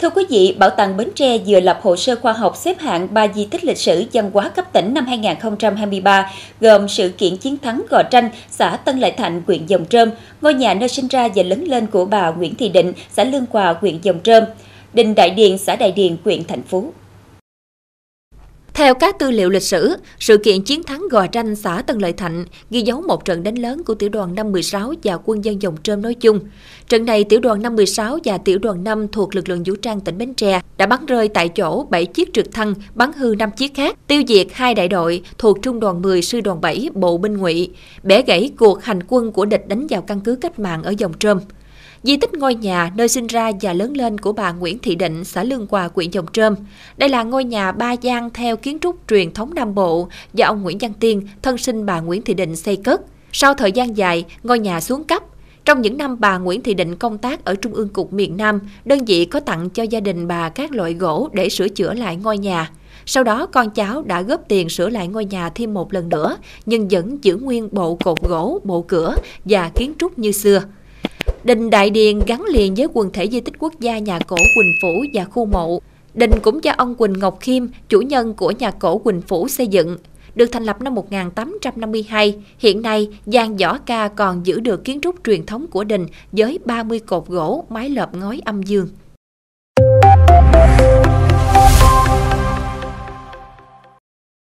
Thưa quý vị, Bảo tàng Bến Tre vừa lập hồ sơ khoa học xếp hạng 3 di tích lịch sử văn hóa cấp tỉnh năm 2023, gồm sự kiện chiến thắng Gò Tranh, xã Tân Lợi Thạnh, huyện Dòng Trơm, ngôi nhà nơi sinh ra và lớn lên của bà Nguyễn Thị Định, xã Lương Hòa, huyện Dòng Trơm, đình Đại Điền, xã Đại Điền, huyện Thành Phú. Theo các tư liệu lịch sử, sự kiện chiến thắng Gò Tranh xã Tân Lợi Thạnh ghi dấu một trận đánh lớn của tiểu đoàn 516 và quân dân dòng trơm nói chung. Trận này, tiểu đoàn 516 và tiểu đoàn 5 thuộc lực lượng vũ trang tỉnh Bến Tre đã bắn rơi tại chỗ 7 chiếc trực thăng, bắn hư 5 chiếc khác, tiêu diệt hai đại đội thuộc trung đoàn 10 sư đoàn 7 bộ binh ngụy, bẻ gãy cuộc hành quân của địch đánh vào căn cứ cách mạng ở dòng trơm. Di tích ngôi nhà nơi sinh ra và lớn lên của bà Nguyễn Thị Định, xã Lương Hòa, huyện Dòng Trơm. Đây là ngôi nhà ba gian theo kiến trúc truyền thống Nam Bộ do ông Nguyễn Văn Tiên, thân sinh bà Nguyễn Thị Định xây cất. Sau thời gian dài, ngôi nhà xuống cấp. Trong những năm bà Nguyễn Thị Định công tác ở Trung ương Cục miền Nam, đơn vị có tặng cho gia đình bà các loại gỗ để sửa chữa lại ngôi nhà. Sau đó con cháu đã góp tiền sửa lại ngôi nhà thêm một lần nữa, nhưng vẫn giữ nguyên bộ cột gỗ, bộ cửa và kiến trúc như xưa. Đình Đại Điền gắn liền với quần thể di tích quốc gia nhà cổ Quỳnh Phủ và khu mộ. Đình cũng do ông Quỳnh Ngọc Khiêm, chủ nhân của nhà cổ Quỳnh Phủ xây dựng. Được thành lập năm 1852, hiện nay giang võ ca còn giữ được kiến trúc truyền thống của đình với 30 cột gỗ, mái lợp ngói âm dương.